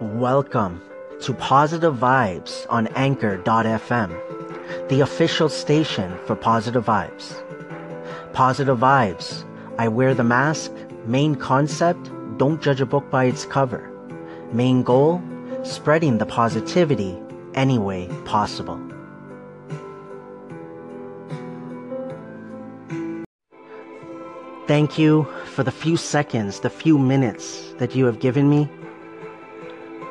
Welcome to Positive Vibes on Anchor.fm, the official station for Positive Vibes. Positive Vibes. I wear the mask. Main concept don't judge a book by its cover. Main goal spreading the positivity any way possible. Thank you for the few seconds, the few minutes that you have given me.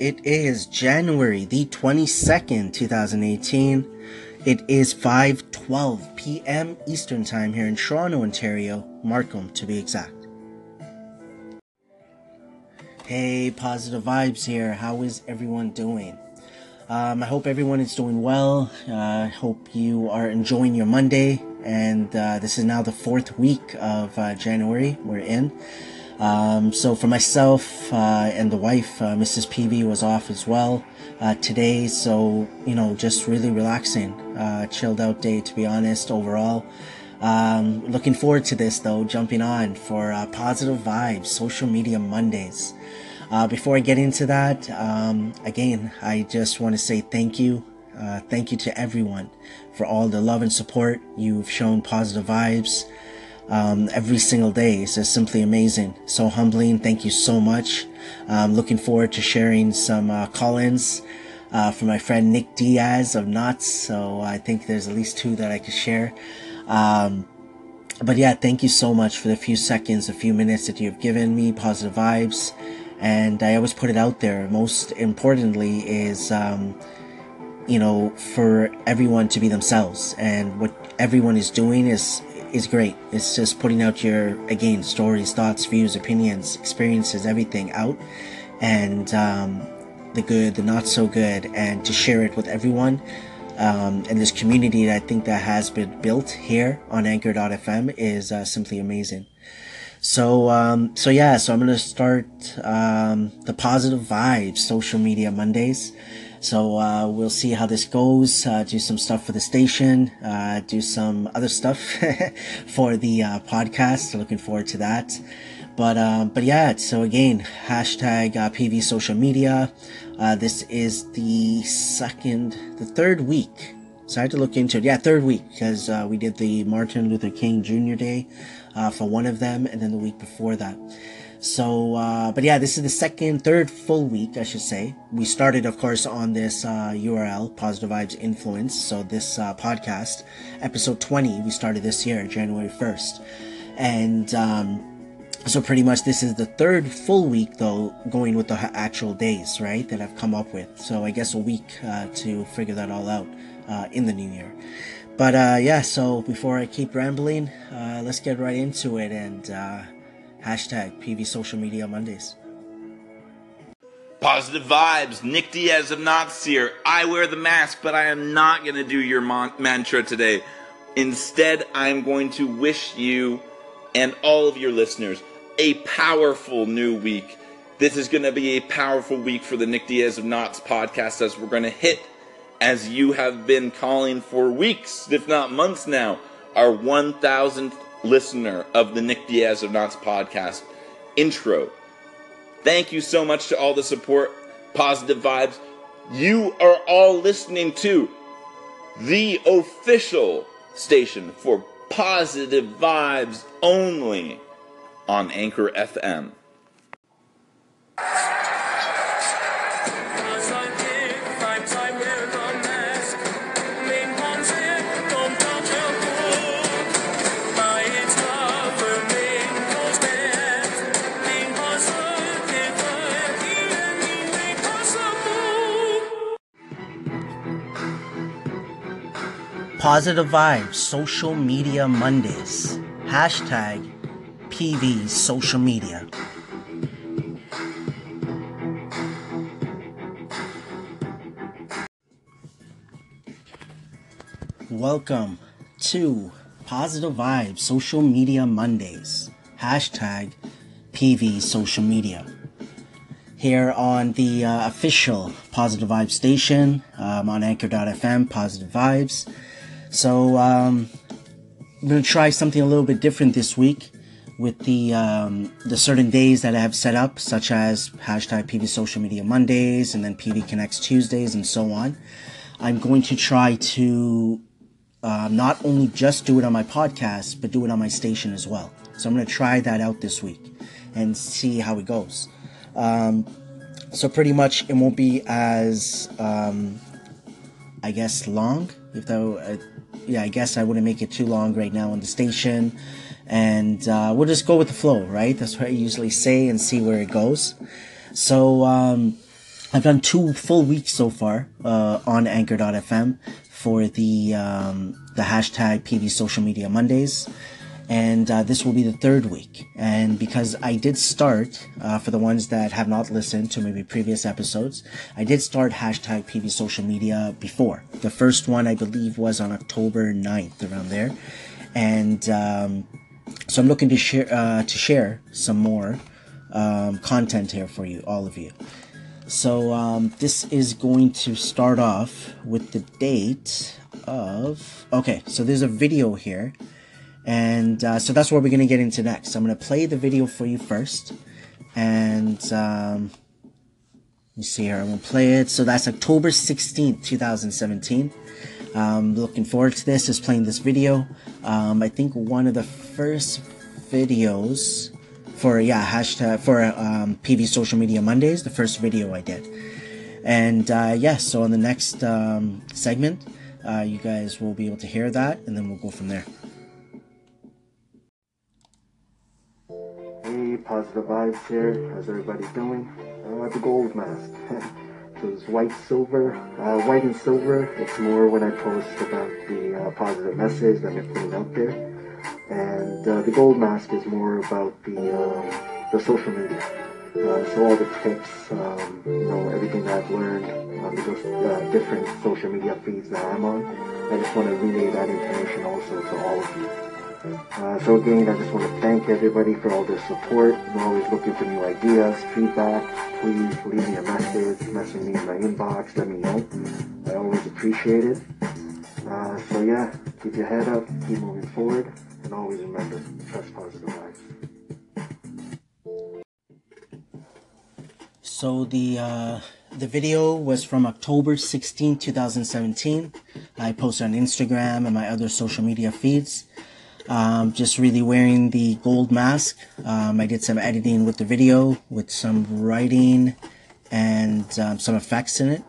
It is January the 22nd, 2018. It is 5:12 p.m. Eastern Time here in Toronto, Ontario, Markham to be exact. Hey, positive vibes here. How is everyone doing? Um, I hope everyone is doing well. Uh, I hope you are enjoying your Monday and uh, this is now the fourth week of uh, January we're in. Um, so for myself uh, and the wife, uh, Mrs. PV was off as well uh, today. So you know, just really relaxing, uh, chilled out day to be honest. Overall, um, looking forward to this though. Jumping on for positive vibes, social media Mondays. before I get into that, um, again, I just want to say thank you uh, thank you to everyone for all the love and support. You've shown positive vibes um, every single day. It's just simply amazing. So humbling. Thank you so much. Um, looking forward to sharing some uh, call ins uh, from my friend Nick Diaz of Knots. So I think there's at least two that I could share. Um, but yeah, thank you so much for the few seconds, a few minutes that you've given me, positive vibes. And I always put it out there. Most importantly is, um, you know, for everyone to be themselves. And what everyone is doing is is great. It's just putting out your again stories, thoughts, views, opinions, experiences, everything out, and um, the good, the not so good, and to share it with everyone. Um, and this community that I think that has been built here on Anchor.fm is uh, simply amazing. So, um, so yeah, so I'm gonna start um, the positive vibes social media Mondays. So uh, we'll see how this goes. Uh, do some stuff for the station. Uh, do some other stuff for the uh, podcast. Looking forward to that. But um, but yeah. So again, hashtag uh, PV social media. Uh, this is the second, the third week. So I had to look into it. Yeah, third week because we did the Martin Luther King Jr. Day for one of them, and then the week before that. So, uh, but yeah, this is the second, third full week, I should say. We started, of course, on this uh, URL, Positive Vibes Influence. So, this uh, podcast, episode 20, we started this year, January 1st. And um, so, pretty much, this is the third full week, though, going with the actual days, right, that I've come up with. So, I guess a week uh, to figure that all out uh, in the new year. But uh, yeah, so before I keep rambling, uh let's get right into it and Hashtag PV Social Media Mondays. Positive vibes. Nick Diaz of Knots here. I wear the mask, but I am not going to do your mon- mantra today. Instead, I'm going to wish you and all of your listeners a powerful new week. This is going to be a powerful week for the Nick Diaz of Knots podcast as we're going to hit, as you have been calling for weeks, if not months now, our 1000th listener of the Nick Diaz of Knots podcast intro. Thank you so much to all the support, positive vibes. You are all listening to the official station for positive vibes only on Anchor FM. Positive Vibes Social Media Mondays. Hashtag PV Social Media. Welcome to Positive Vibes Social Media Mondays. Hashtag PV Social Media here on the uh, official Positive Vibes station um, on anchor.fm, Positive Vibes. So, um, I'm going to try something a little bit different this week with the um, the certain days that I have set up, such as hashtag PV Social Media Mondays and then PV Connects Tuesdays and so on. I'm going to try to uh, not only just do it on my podcast, but do it on my station as well. So I'm going to try that out this week and see how it goes. Um, so pretty much it won't be as, um, I guess, long. If that, uh, yeah, I guess I wouldn't make it too long right now on the station, and uh, we'll just go with the flow, right? That's what I usually say and see where it goes. So um, I've done two full weeks so far uh, on Anchor.fm for the um, the hashtag PV Social Media Mondays, and uh, this will be the third week. And because I did start, uh, for the ones that have not listened to maybe previous episodes, I did start hashtag PV Social Media before. The first one I believe was on October 9th, around there, and um, so I'm looking to share uh, to share some more um, content here for you, all of you. So um, this is going to start off with the date of. Okay, so there's a video here, and uh, so that's what we're gonna get into next. I'm gonna play the video for you first, and um, me see here. I'm gonna play it. So that's October 16th, 2017. Um, looking forward to this. Is playing this video. Um, I think one of the first videos for yeah hashtag for um, PV Social Media Mondays, the first video I did. And uh, yeah, so on the next um, segment, uh, you guys will be able to hear that, and then we'll go from there. Positive vibes here. How's everybody doing? Uh, the gold mask. so it's white, silver, uh, white and silver. It's more when I post about the uh, positive message that I'm putting out there and uh, the gold mask is more about the um, the social media. Uh, so all the tips, um, you know, everything that I've learned on the uh, different social media feeds that I'm on. I just want to relay that information also to all of you. Uh, so again, I just want to thank everybody for all their support. I'm always looking for new ideas, feedback. Please leave me a message, message me in my inbox, let me know. I always appreciate it. Uh, so yeah, keep your head up, keep moving forward, and always remember, trust positive vibes. So the uh, the video was from October 16, 2017. I posted on Instagram and my other social media feeds. Um, just really wearing the gold mask. Um, I did some editing with the video, with some writing and um, some effects in it.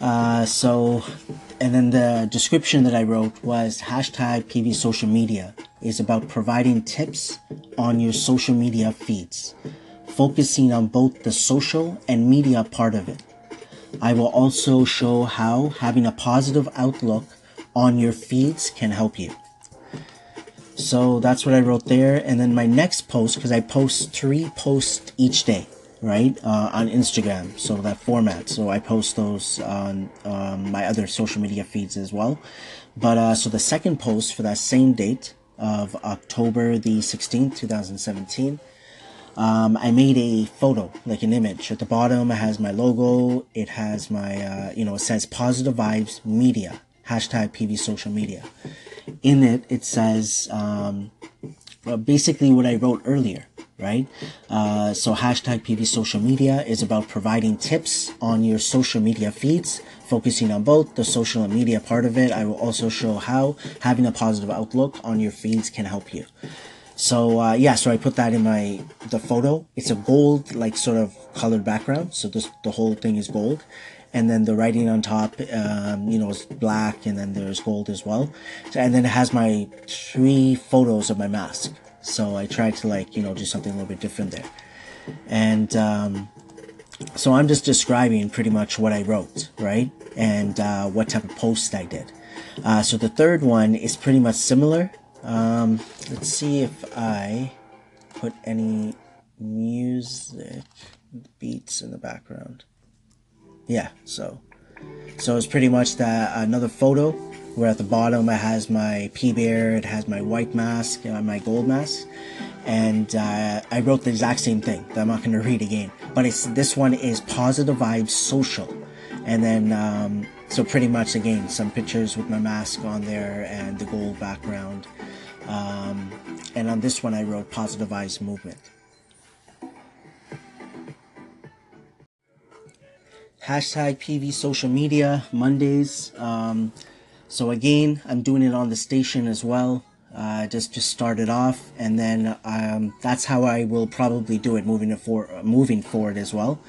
Uh, so, and then the description that I wrote was hashtag PV social media is about providing tips on your social media feeds, focusing on both the social and media part of it. I will also show how having a positive outlook on your feeds can help you. So that's what I wrote there. And then my next post, because I post three posts each day right uh, on instagram. So that format. So i post those on um, my other social media feeds as well. But uh, so the second post for that same date of october the 16th 2017 um, i made a photo like an image. At the bottom it has my logo. It has my uh, you know it says positive vibes media. Hashtag pv social media in it it says um, basically what i wrote earlier right? Uh, so hashtag PV social media is about providing tips on your social media feeds, focusing on both the social media part of it. I will also show how having a positive outlook on your feeds can help you. So uh, yeah, so I put that in my the photo. It's a gold like sort of colored background, so this the whole thing is gold, and then the writing on top, um, you know, is black, and then there's gold as well. So, and then it has my three photos of my mask. So I tried to like, you know, do something a little bit different there. And um, so I'm just describing pretty much what I wrote, right? And uh, what type of post I did. Uh, so the third one is pretty much similar. Um, let's see if I put any music beats in the background. Yeah, so so it's pretty much that another photo where at the bottom it has my P Bear, it has my white mask, and my gold mask, and uh, I wrote the exact same thing that I'm not going to read again. But it's this one is positive vibes social, and then um, so pretty much again some pictures with my mask on there and the gold background. Um, and on this one I wrote positive vibes movement. Hashtag PV social media Mondays. Um, so again, I'm doing it on the station as well. Uh, just just it off, and then um, that's how I will probably do it moving for moving forward as well.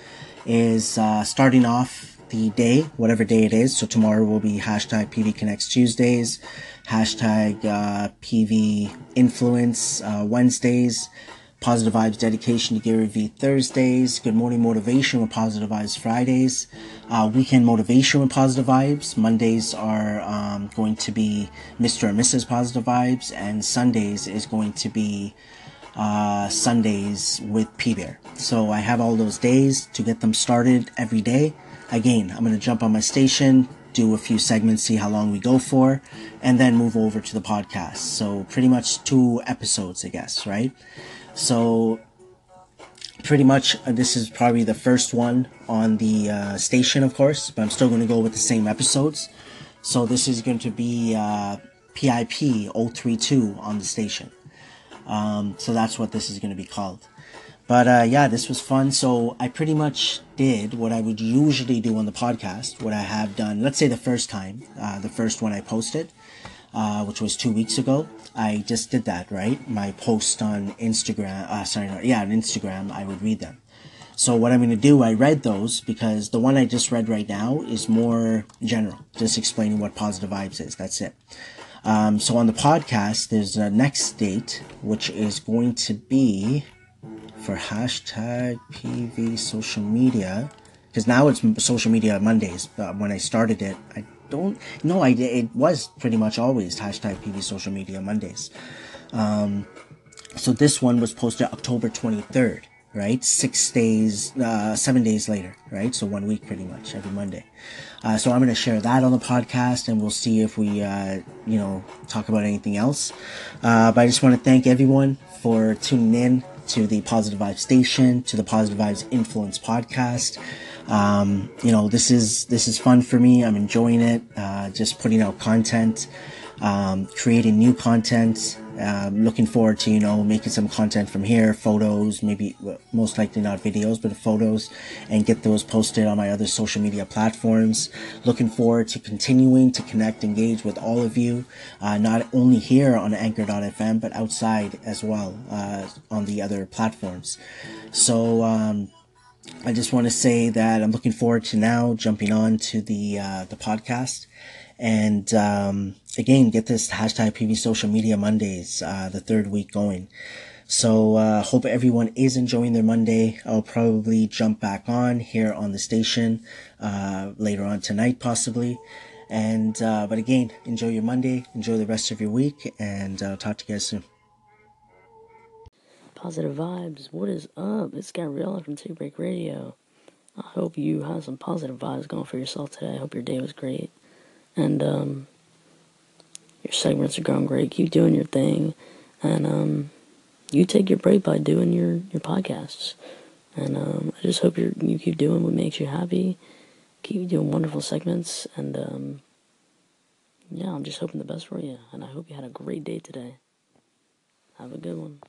Is uh, starting off the day, whatever day it is. So tomorrow will be hashtag PV Connects Tuesdays, hashtag uh, PV Influence uh, Wednesdays, Positive Vibes Dedication to Gary Vee Thursdays, Good Morning Motivation with Positive Vibes Fridays, uh, Weekend Motivation with Positive Vibes. Mondays are um, going to be Mr. and Mrs. Positive Vibes, and Sundays is going to be uh, Sundays with P Bear. So I have all those days to get them started every day. Again, I'm going to jump on my station, do a few segments, see how long we go for, and then move over to the podcast. So pretty much two episodes, I guess, right? So pretty much uh, this is probably the first one on the uh, station, of course, but I'm still going to go with the same episodes. So this is going to be uh, PIP 032 on the station. Um, so that's what this is going to be called. But uh, yeah, this was fun. So I pretty much did what I would usually do on the podcast, what I have done, let's say the first time, uh, the first one I posted, uh, which was two weeks ago. I just did that, right? My post on Instagram, uh, sorry, no, yeah, on Instagram, I would read them. So what I'm going to do, I read those because the one I just read right now is more general, just explaining what positive vibes is. That's it. Um, so on the podcast, there's a next date, which is going to be for hashtag PV social media, because now it's social media Mondays. But when I started it, I don't no I it was pretty much always hashtag PV social media Mondays. Um, so this one was posted October 23rd, right? Six days, uh, seven days later, right? So one week pretty much every Monday. Uh, so I'm going to share that on the podcast and we'll see if we, uh, you know, talk about anything else. Uh, but I just want to thank everyone for tuning in to the Positive Vibes Station, to the Positive Vibes Influence podcast. Um, you know, this is this is fun for me. I'm enjoying it. Uh, just putting out content, um, creating new content. Um, looking forward to you know making some content from here, photos, maybe most likely not videos, but photos, and get those posted on my other social media platforms. Looking forward to continuing to connect, engage with all of you, uh, not only here on Anchor.fm but outside as well uh, on the other platforms. So. Um, I just want to say that I'm looking forward to now jumping on to the uh, the podcast, and um, again get this hashtag PV Social Media Mondays, uh, the third week going. So uh, hope everyone is enjoying their Monday. I'll probably jump back on here on the station uh, later on tonight, possibly. And uh, but again, enjoy your Monday, enjoy the rest of your week, and I'll talk to you guys soon. Positive vibes. What is up? It's Gabriella from Take Break Radio. I hope you have some positive vibes going for yourself today. I hope your day was great. And um, your segments are going great. Keep doing your thing. And um, you take your break by doing your, your podcasts. And um, I just hope you you keep doing what makes you happy. Keep doing wonderful segments. And um, yeah, I'm just hoping the best for you. And I hope you had a great day today. Have a good one.